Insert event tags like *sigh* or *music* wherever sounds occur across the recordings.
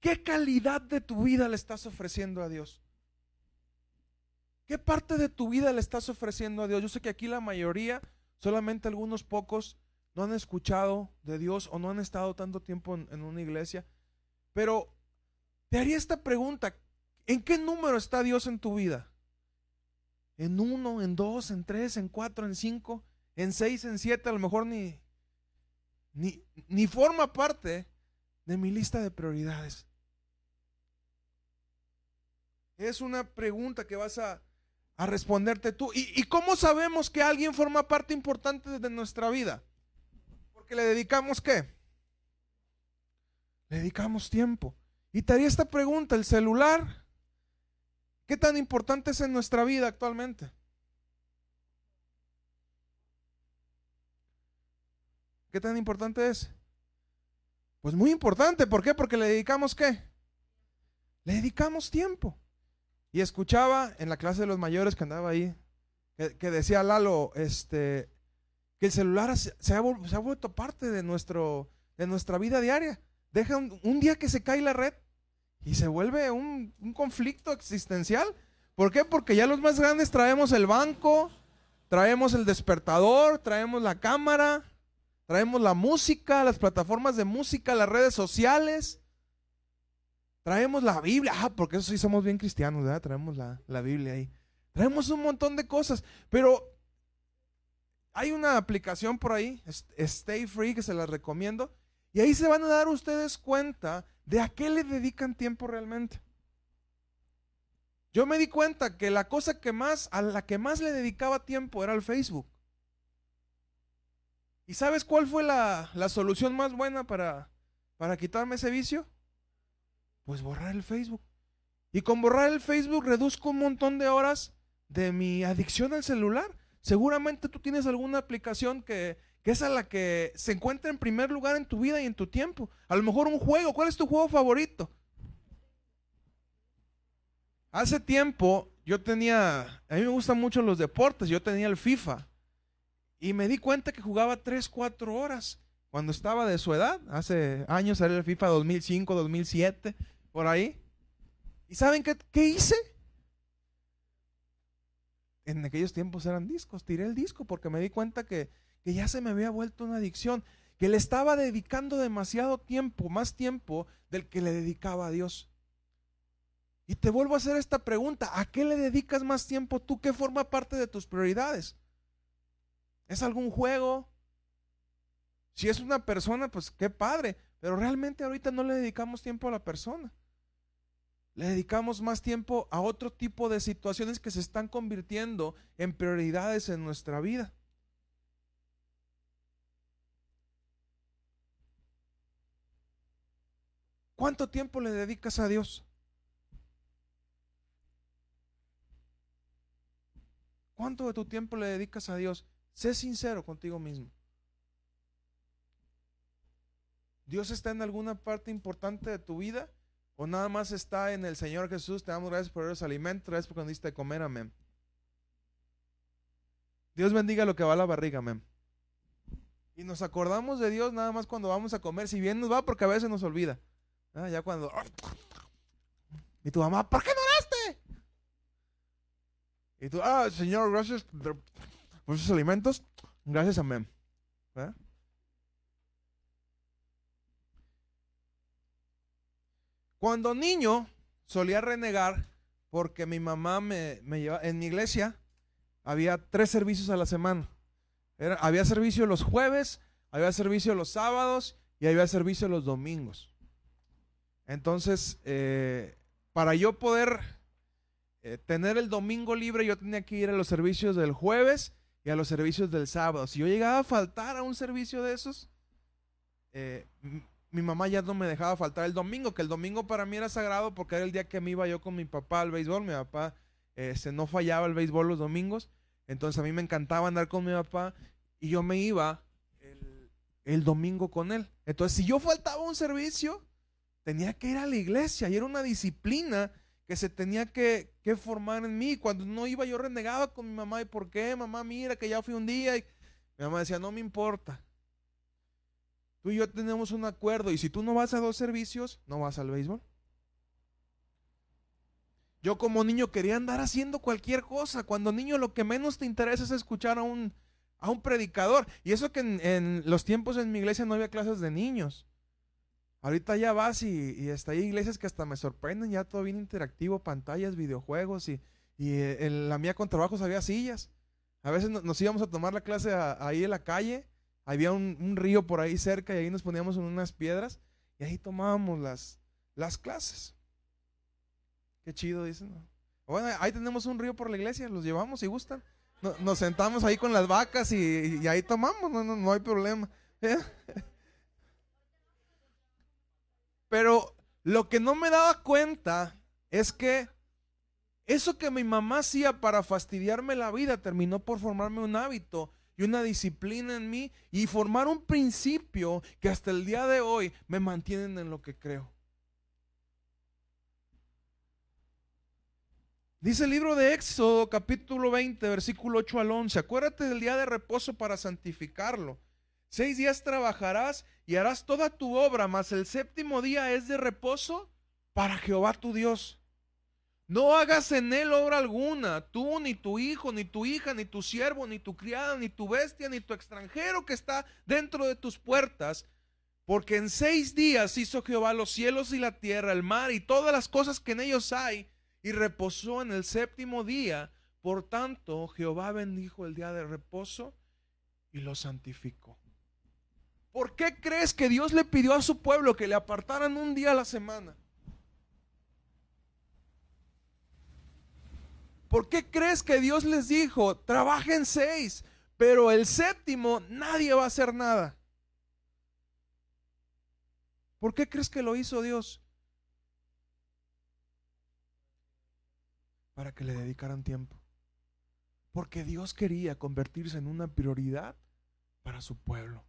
¿Qué calidad de tu vida le estás ofreciendo a Dios? ¿Qué parte de tu vida le estás ofreciendo a Dios? Yo sé que aquí la mayoría, solamente algunos pocos, no han escuchado de Dios o no han estado tanto tiempo en, una iglesia. Pero te haría esta pregunta. ¿En qué número está Dios en tu vida? ¿En uno, en dos, en tres, en cuatro, en cinco, en seis, en siete? A lo mejor ni, ni, ni forma parte de mi lista de prioridades. Es una pregunta que vas a, a responderte tú. ¿Y, ¿Y cómo sabemos que alguien forma parte importante de nuestra vida? Porque le dedicamos qué? Le dedicamos tiempo. Y te haría esta pregunta, ¿el celular qué tan importante es en nuestra vida actualmente? ¿Qué tan importante es? Pues muy importante, ¿por qué? Porque le dedicamos qué? Le dedicamos tiempo. Y escuchaba en la clase de los mayores que andaba ahí, que, decía Lalo, este, que el celular se, ha, vuelto parte de, nuestro, de nuestra vida diaria. Deja un, un, día que se cae la red y se vuelve un, un, conflicto existencial. ¿Por qué? Porque ya los más grandes traemos el banco, traemos el despertador, traemos la cámara, traemos la música, las plataformas de música, las redes sociales. Traemos la Biblia, ah, porque eso sí somos bien cristianos. Traemos la, la Biblia ahí. Traemos un montón de cosas, pero hay una aplicación por ahí, Stay Free, que se la recomiendo, y ahí se van a dar ustedes cuenta de a qué le dedican tiempo realmente. Yo me di cuenta que la cosa que más, a la que más le dedicaba tiempo era al Facebook. ¿Y sabes cuál fue la, la solución más buena para, para quitarme ese vicio? Pues borrar el Facebook. Y con borrar el Facebook reduzco un montón de horas de mi adicción al celular. Seguramente tú tienes alguna aplicación que, que es a la que se encuentra en primer lugar en tu vida y en tu tiempo. A lo mejor un juego. ¿Cuál es tu juego favorito? Hace tiempo yo tenía, a mí me gustan mucho los deportes, yo tenía el FIFA. Y me di cuenta que jugaba 3, 4 horas cuando estaba de su edad. Hace años era el FIFA 2005, 2007, por ahí. ¿Y saben qué, qué hice? En aquellos tiempos eran discos, tiré el disco porque me di cuenta que, que ya se me había vuelto una adicción, que le estaba dedicando demasiado tiempo, más tiempo del que le dedicaba a Dios. Y te vuelvo a hacer esta pregunta, ¿a qué le dedicas más tiempo tú? ¿Qué forma parte de tus prioridades? ¿Es algún juego? Si es una persona, pues qué padre, pero realmente ahorita no le dedicamos tiempo a la persona. Le dedicamos más tiempo a otro tipo de situaciones que se están convirtiendo en prioridades en nuestra vida. ¿Cuánto tiempo le dedicas a Dios? ¿Cuánto de tu tiempo le dedicas a Dios? Sé sincero contigo mismo. ¿Dios está en alguna parte importante de tu vida? ¿O nada más está en el Señor Jesús? Te damos gracias por los alimentos, gracias por nos diste comer, amén. Dios bendiga lo que va a la barriga, amén. Y nos acordamos de Dios nada más cuando vamos a comer, si bien nos va, porque a veces nos olvida. Ah, ya cuando... Y tu mamá, ¿por qué no oraste? Y tú, ah, Señor, gracias por esos alimentos. Gracias, amén. ¿Eh? Cuando niño solía renegar porque mi mamá me, me llevaba, en mi iglesia había tres servicios a la semana. Había servicio los jueves, había servicio los sábados y había servicio los domingos. Entonces, eh, para yo poder eh, tener el domingo libre, yo tenía que ir a los servicios del jueves y a los servicios del sábado. Si yo llegaba a faltar a un servicio de esos, eh, mi mamá ya no me dejaba faltar el domingo, que el domingo para mí era sagrado porque era el día que me iba yo con mi papá al béisbol. Mi papá este, no fallaba el béisbol los domingos, entonces a mí me encantaba andar con mi papá y yo me iba el, el domingo con él. Entonces, si yo faltaba un servicio, tenía que ir a la iglesia y era una disciplina que se tenía que, que, formar en mí. Cuando no iba, yo renegaba con mi mamá. ¿Y por qué? Mamá, mira que ya fui un día. Y mi mamá decía, no me importa. Tú y yo tenemos un acuerdo y si tú no vas a dos servicios, no vas al béisbol. Yo como niño quería andar haciendo cualquier cosa. Cuando niño lo que menos te interesa es escuchar a un, a un predicador. Y eso que en, los tiempos en mi iglesia no había clases de niños. Ahorita ya vas y, y está hay iglesias que hasta me sorprenden, ya todo bien interactivo, pantallas, videojuegos y, en la mía con trabajos había sillas. A veces nos íbamos a tomar la clase ahí en la calle, había un, río por ahí cerca y ahí nos poníamos en unas piedras y ahí tomábamos las, las clases. Qué chido, dicen. Bueno, ahí tenemos un río por la iglesia, los llevamos si gustan. nos sentamos ahí con las vacas y, ahí tomamos, no, no, hay problema. *laughs* Pero lo que no me daba cuenta es que eso que mi mamá hacía para fastidiarme la vida terminó por formarme un hábito y una disciplina en mí y formar un principio que hasta el día de hoy me mantienen en lo que creo. Dice el libro de Éxodo capítulo 20, versículo 8 al 11. Acuérdate del día de reposo para santificarlo. Seis días trabajarás y harás toda tu obra, mas el séptimo día es de reposo para Jehová tu Dios. No hagas en él obra alguna, tú, ni tu hijo, ni tu hija, ni tu siervo, ni tu criada, ni tu bestia, ni tu extranjero que está dentro de tus puertas, porque en seis días hizo Jehová los cielos y la tierra, el mar y todas las cosas que en ellos hay, y reposó en el séptimo día. Por tanto, Jehová bendijo el día de reposo y lo santificó. ¿Por qué crees que Dios le pidió a su pueblo que le apartaran un día a la semana? ¿Por qué crees que Dios les dijo, trabajen seis, pero el séptimo nadie va a hacer nada? ¿Por qué crees que lo hizo Dios? para que le dedicaran tiempo. Porque Dios quería convertirse en una prioridad para su pueblo.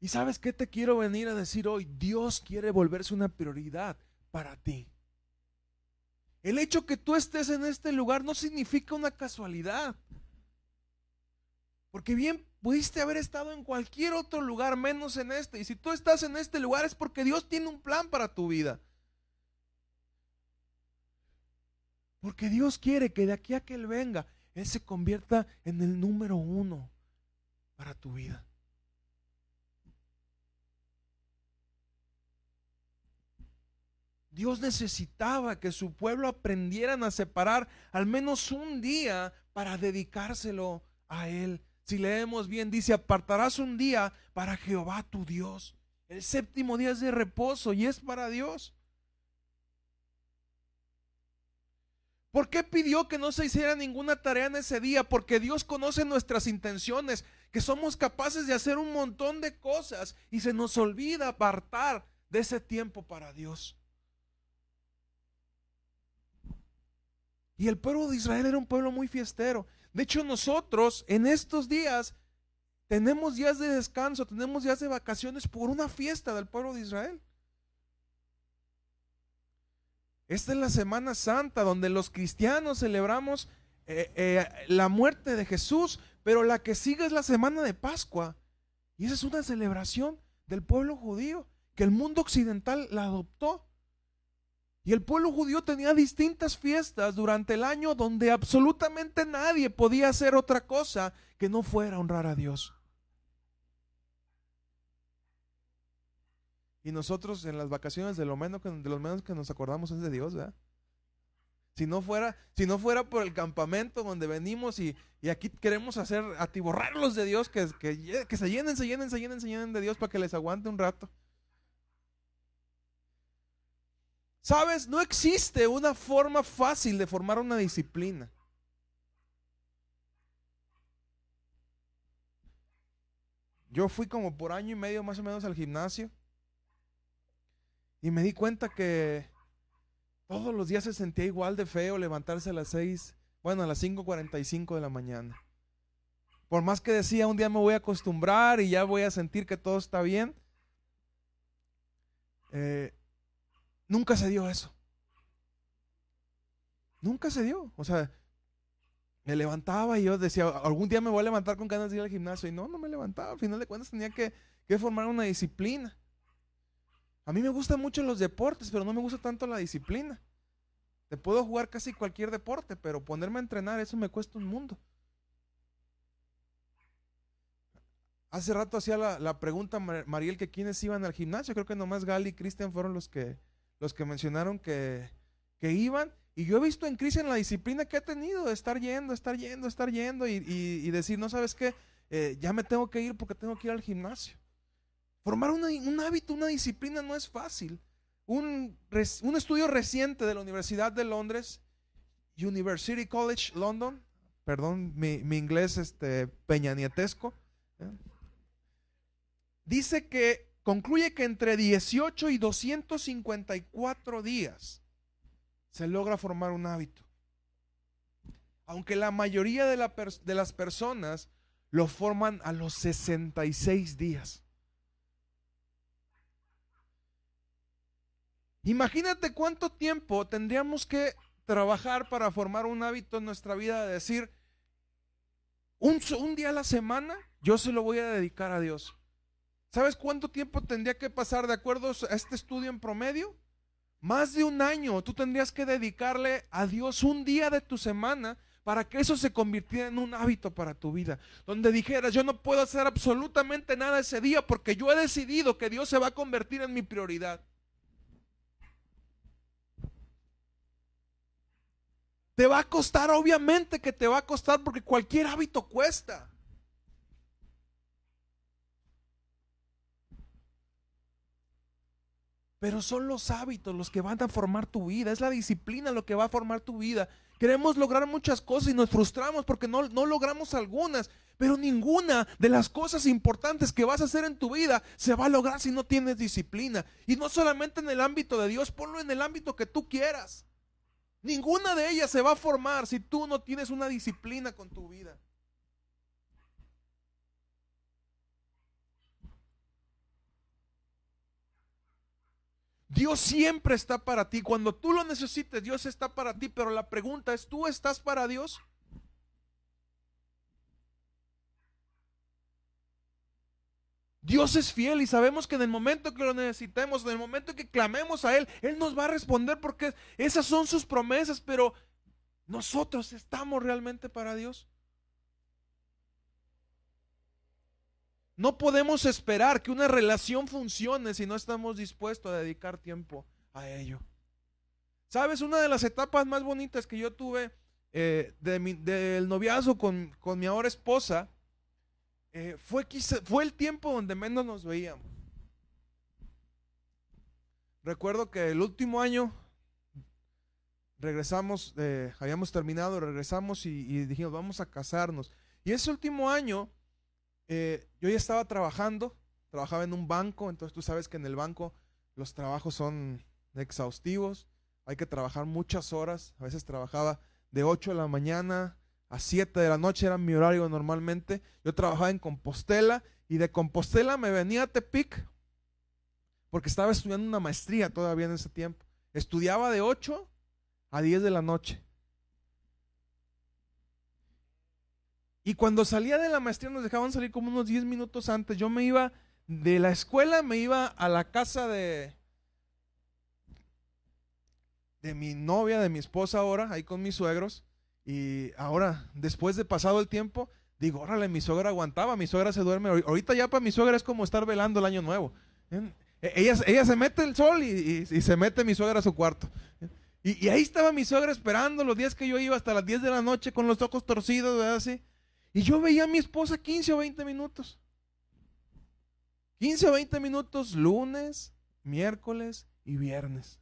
¿Y sabes qué te quiero venir a decir hoy? Dios quiere volverse una prioridad para ti. El hecho que tú estés en este lugar no significa una casualidad. Porque bien pudiste haber estado en cualquier otro lugar menos en este. Y si tú estás en este lugar es porque Dios tiene un plan para tu vida. Porque Dios quiere que de aquí a que Él venga, Él se convierta en el número uno para tu vida. Dios necesitaba que su pueblo aprendieran a separar al menos un día para dedicárselo a Él. Si leemos bien, dice, apartarás un día para Jehová tu Dios. El séptimo día es de reposo y es para Dios. ¿Por qué pidió que no se hiciera ninguna tarea en ese día? Porque Dios conoce nuestras intenciones, que somos capaces de hacer un montón de cosas y se nos olvida apartar de ese tiempo para Dios. Y el pueblo de Israel era un pueblo muy fiestero. De hecho, nosotros en estos días tenemos días de descanso, tenemos días de vacaciones por una fiesta del pueblo de Israel. Esta es la Semana Santa donde los cristianos celebramos eh, eh, la muerte de Jesús, pero la que sigue es la Semana de Pascua. Y esa es una celebración del pueblo judío, que el mundo occidental la adoptó. Y el pueblo judío tenía distintas fiestas durante el año donde absolutamente nadie podía hacer otra cosa que no fuera honrar a Dios. Y nosotros en las vacaciones de lo menos que, de los menos que nos acordamos es de Dios, ¿verdad? Si no fuera, si no fuera por el campamento donde venimos y, aquí queremos hacer, atiborrarlos de Dios, que, que, que se llenen, se llenen, se llenen, se llenen de Dios para que les aguante un rato. Sabes, no existe una forma fácil de formar una disciplina. Yo fui como por año y medio más o menos al gimnasio. Y me di cuenta que todos los días se sentía igual de feo levantarse a las 6, bueno, a las 5.45 de la mañana. Por más que decía, un día me voy a acostumbrar y ya voy a sentir que todo está bien, eh, nunca se dio eso. Nunca se dio. O sea, me levantaba y yo decía, algún día me voy a levantar con ganas de ir al gimnasio. Y no, no me levantaba. Al final de cuentas tenía que, que formar una disciplina. A mí me gustan mucho los deportes, pero no me gusta tanto la disciplina. Te puedo jugar casi cualquier deporte, pero ponerme a entrenar, eso me cuesta un mundo. Hace rato hacía la, pregunta Mariel que quiénes iban al gimnasio. Creo que nomás Gali y Cristian fueron los que, los que mencionaron que, que iban. Y yo he visto en Cristian la disciplina que ha tenido de estar yendo, estar yendo, estar yendo y, decir, no sabes qué, eh, ya me tengo que ir porque tengo que ir al gimnasio. Formar un hábito, una disciplina no es fácil. Un, un, estudio reciente de la Universidad de Londres, University College London, perdón, mi, inglés este, peñanietesco, ¿eh? dice que concluye que entre 18 y 254 días se logra formar un hábito. Aunque la mayoría de, las personas lo forman a los 66 días. Imagínate cuánto tiempo tendríamos que trabajar para formar un hábito en nuestra vida de decir, un, día a la semana yo se lo voy a dedicar a Dios. ¿Sabes cuánto tiempo tendría que pasar de acuerdo a este estudio en promedio? Más de un año. Tú tendrías que dedicarle a Dios un día de tu semana para que eso se convirtiera en un hábito para tu vida. Donde dijeras, yo no puedo hacer absolutamente nada ese día porque yo he decidido que Dios se va a convertir en mi prioridad. Te va a costar, obviamente que te va a costar porque cualquier hábito cuesta. Pero son los hábitos los que van a formar tu vida. Es la disciplina lo que va a formar tu vida. Queremos lograr muchas cosas y nos frustramos porque no, no logramos algunas. Pero ninguna de las cosas importantes que vas a hacer en tu vida se va a lograr si no tienes disciplina. Y no solamente en el ámbito de Dios, ponlo en el ámbito que tú quieras. Ninguna de ellas se va a formar si tú no tienes una disciplina con tu vida. Dios siempre está para ti. Cuando tú lo necesites, Dios está para ti. Pero la pregunta es, ¿tú estás para Dios? Dios es fiel y sabemos que en el momento que lo necesitemos, en el momento que clamemos a Él, Él nos va a responder porque esas son sus promesas, pero nosotros estamos realmente para Dios. No podemos esperar que una relación funcione si no estamos dispuestos a dedicar tiempo a ello. ¿Sabes? Una de las etapas más bonitas que yo tuve eh, del noviazgo con, mi ahora esposa eh, fue, fue el tiempo donde menos nos veíamos. Recuerdo que el último año regresamos, eh, habíamos terminado, regresamos y, y dijimos, vamos a casarnos. Y ese último año eh, yo ya estaba trabajando, trabajaba en un banco, entonces tú sabes que en el banco los trabajos son exhaustivos, hay que trabajar muchas horas, a veces trabajaba de 8 de la mañana a 7 de la noche, era mi horario normalmente. Yo trabajaba en Compostela y de Compostela me venía a Tepic porque estaba estudiando una maestría todavía en ese tiempo. Estudiaba de 8 a 10 de la noche. Y cuando salía de la maestría nos dejaban salir como unos 10 minutos antes. Yo me iba de la escuela, me iba a la casa de, de mi novia, de mi esposa ahora, ahí con mis suegros. Y ahora, después de pasado el tiempo, digo, órale, mi suegra aguantaba, mi suegra se duerme. Ahorita ya para mi suegra es como estar velando el año nuevo. E, ella, ella se mete el sol y, se mete mi suegra a su cuarto. Y, ahí estaba mi suegra esperando los días que yo iba hasta las 10 de la noche con los ojos torcidos, ¿verdad? Así. Y yo veía a mi esposa 15 o 20 minutos. 15 o 20 minutos lunes, miércoles y viernes.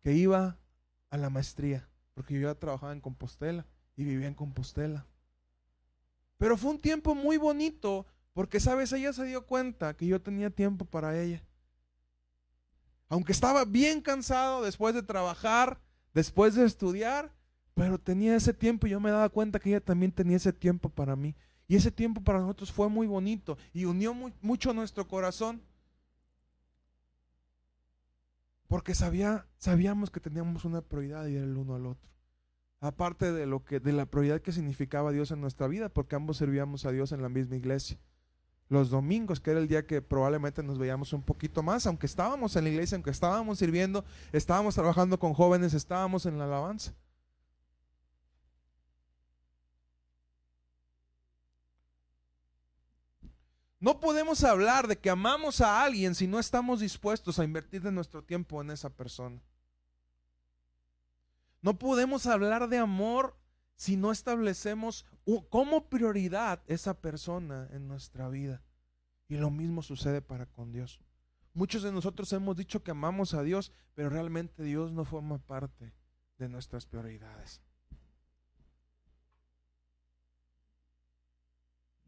Que iba a la maestría, porque yo ya trabajaba en Compostela y vivía en Compostela. Pero fue un tiempo muy bonito, porque sabes, ella se dio cuenta que yo tenía tiempo para ella. Aunque estaba bien cansado después de trabajar, después de estudiar, pero tenía ese tiempo y yo me daba cuenta que ella también tenía ese tiempo para mí. Y ese tiempo para nosotros fue muy bonito y unió mucho nuestro corazón. Porque sabía, sabíamos que teníamos una prioridad y era el uno al otro. Aparte de lo que, de la prioridad que significaba Dios en nuestra vida, porque ambos servíamos a Dios en la misma iglesia. los domingos, que era el día que probablemente nos veíamos un poquito más, aunque estábamos en la iglesia, aunque estábamos sirviendo, estábamos trabajando con jóvenes, estábamos en la alabanza. No podemos hablar de que amamos a alguien si no estamos dispuestos a invertir de nuestro tiempo en esa persona. No podemos hablar de amor si no establecemos como prioridad esa persona en nuestra vida. Y lo mismo sucede para con Dios. Muchos de nosotros hemos dicho que amamos a Dios, pero realmente Dios no forma parte de nuestras prioridades.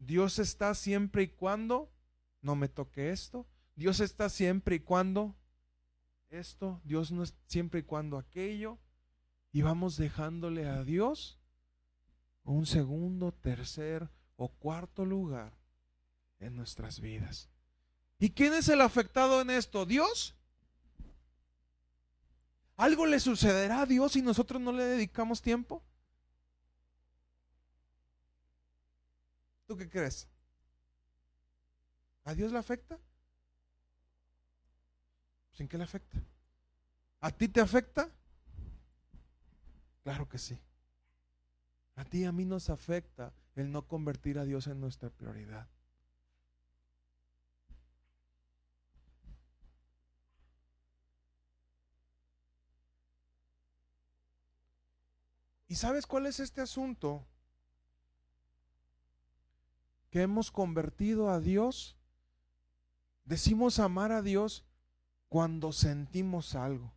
Dios está siempre y cuando no me toque esto. Dios está siempre y cuando esto. Dios no es siempre y cuando aquello. Y vamos dejándole a Dios un segundo, tercer o cuarto lugar en nuestras vidas. ¿Y quién es el afectado en esto? ¿Dios? ¿Algo le sucederá a Dios si nosotros no le dedicamos tiempo? ¿Tú qué crees? ¿A Dios le afecta? ¿Sin qué le afecta? ¿A ti te afecta? Claro que sí. A ti y a mí nos afecta el no convertir a Dios en nuestra prioridad. ¿Y sabes cuál es este asunto? Que hemos convertido a Dios, decimos amar a Dios cuando sentimos algo.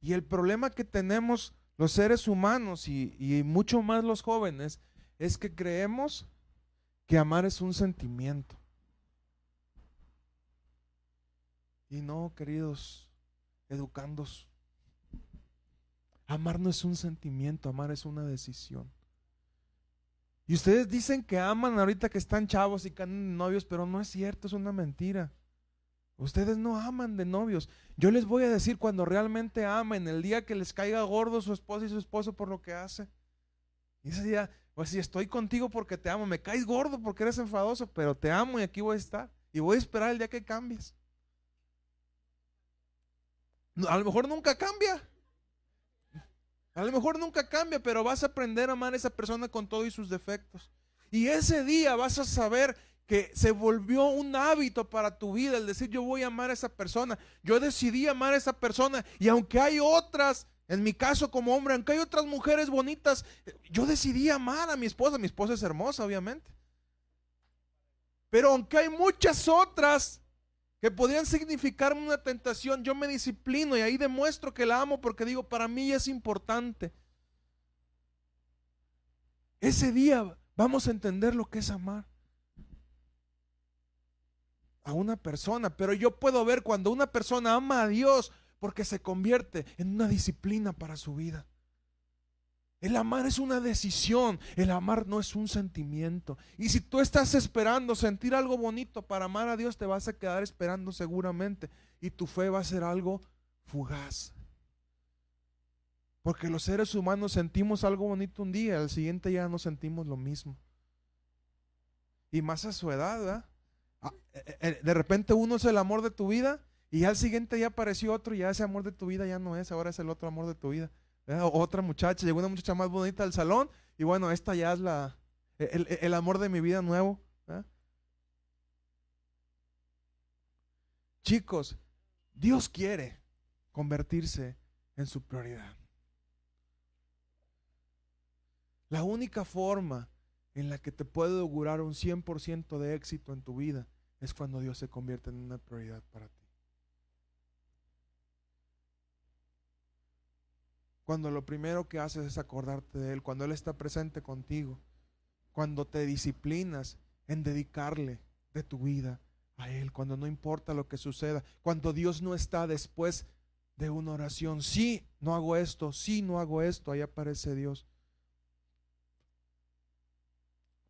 Y el problema que tenemos los seres humanos y, mucho más los jóvenes es que creemos que amar es un sentimiento. Y no, queridos educandos, amar no es un sentimiento, amar es una decisión. Y ustedes dicen que aman ahorita que están chavos y que andan novios, pero no es cierto, es una mentira. Ustedes no aman de novios. Yo les voy a decir cuando realmente amen, el día que les caiga gordo su esposa y su esposo por lo que hace. Y ese día, pues si estoy contigo porque te amo, me caes gordo porque eres enfadoso, pero te amo y aquí voy a estar. Y voy a esperar el día que cambies. A lo mejor nunca cambia. A lo mejor nunca cambia, pero vas a aprender a amar a esa persona con todo y sus defectos. Y ese día vas a saber que se volvió un hábito para tu vida el decir yo voy a amar a esa persona. Yo decidí amar a esa persona y aunque hay otras, en mi caso como hombre, aunque hay otras mujeres bonitas, yo decidí amar a mi esposa. Mi esposa es hermosa, obviamente. Pero aunque hay muchas otras que podrían significarme una tentación, yo me disciplino y ahí demuestro que la amo porque digo, para mí es importante. Ese día vamos a entender lo que es amar a una persona, pero yo puedo ver cuando una persona ama a Dios porque se convierte en una disciplina para su vida. El amar es una decisión, el amar no es un sentimiento. Y si tú estás esperando sentir algo bonito para amar a Dios, te vas a quedar esperando seguramente. Y tu fe va a ser algo fugaz. Porque los seres humanos sentimos algo bonito un día, al siguiente ya no sentimos lo mismo. Y más a su edad, ¿verdad? Ah, eh, eh, eh, de repente uno es el amor de tu vida y al siguiente ya apareció otro y ya ese amor de tu vida ya no es, ahora es el otro amor de tu vida. Otra muchacha, llegó una muchacha más bonita al salón y bueno, esta ya es la, el, amor de mi vida nuevo. Chicos, Dios quiere convertirse en su prioridad. La única forma en la que te puede augurar un 100% de éxito en tu vida es cuando Dios se convierte en una prioridad para ti. Cuando lo primero que haces es acordarte de Él, cuando Él está presente contigo, cuando te disciplinas en dedicarle de tu vida a Él, cuando no importa lo que suceda, cuando Dios no está después de una oración, sí, no hago esto, sí, no hago esto, ahí aparece Dios.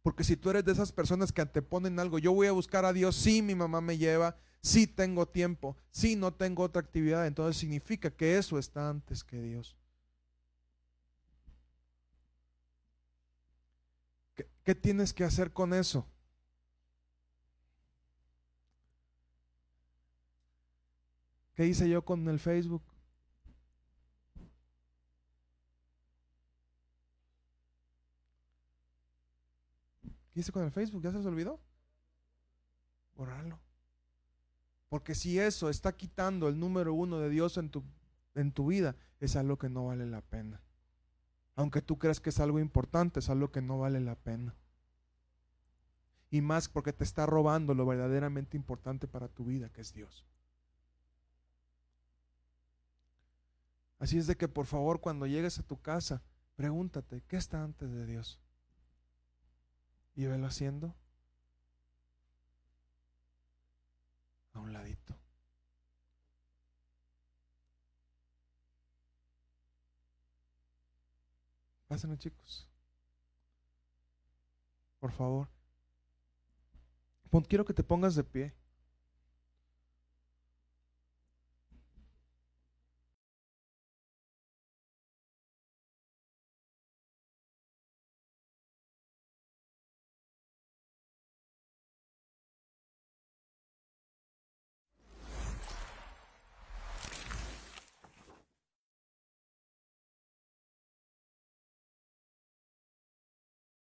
Porque si tú eres de esas personas que anteponen algo, yo voy a buscar a Dios, si mi mamá me lleva, si tengo tiempo, si no tengo otra actividad, entonces significa que eso está antes que Dios. ¿Qué tienes que hacer con eso? ¿Qué hice yo con el Facebook? ¿Qué hice con el Facebook? ¿Ya se olvidó? Borrarlo. Porque si eso está quitando el número uno de Dios en tu, en tu vida, es algo que no vale la pena. Aunque tú creas que es algo importante, es algo que no vale la pena. Y más porque te está robando lo verdaderamente importante para tu vida, que es Dios. Así es de que por favor cuando llegues a tu casa, pregúntate, ¿qué está antes de Dios? Y velo haciendo a un ladito. Pásenlo, chicos. Por favor. quiero que te pongas de pie.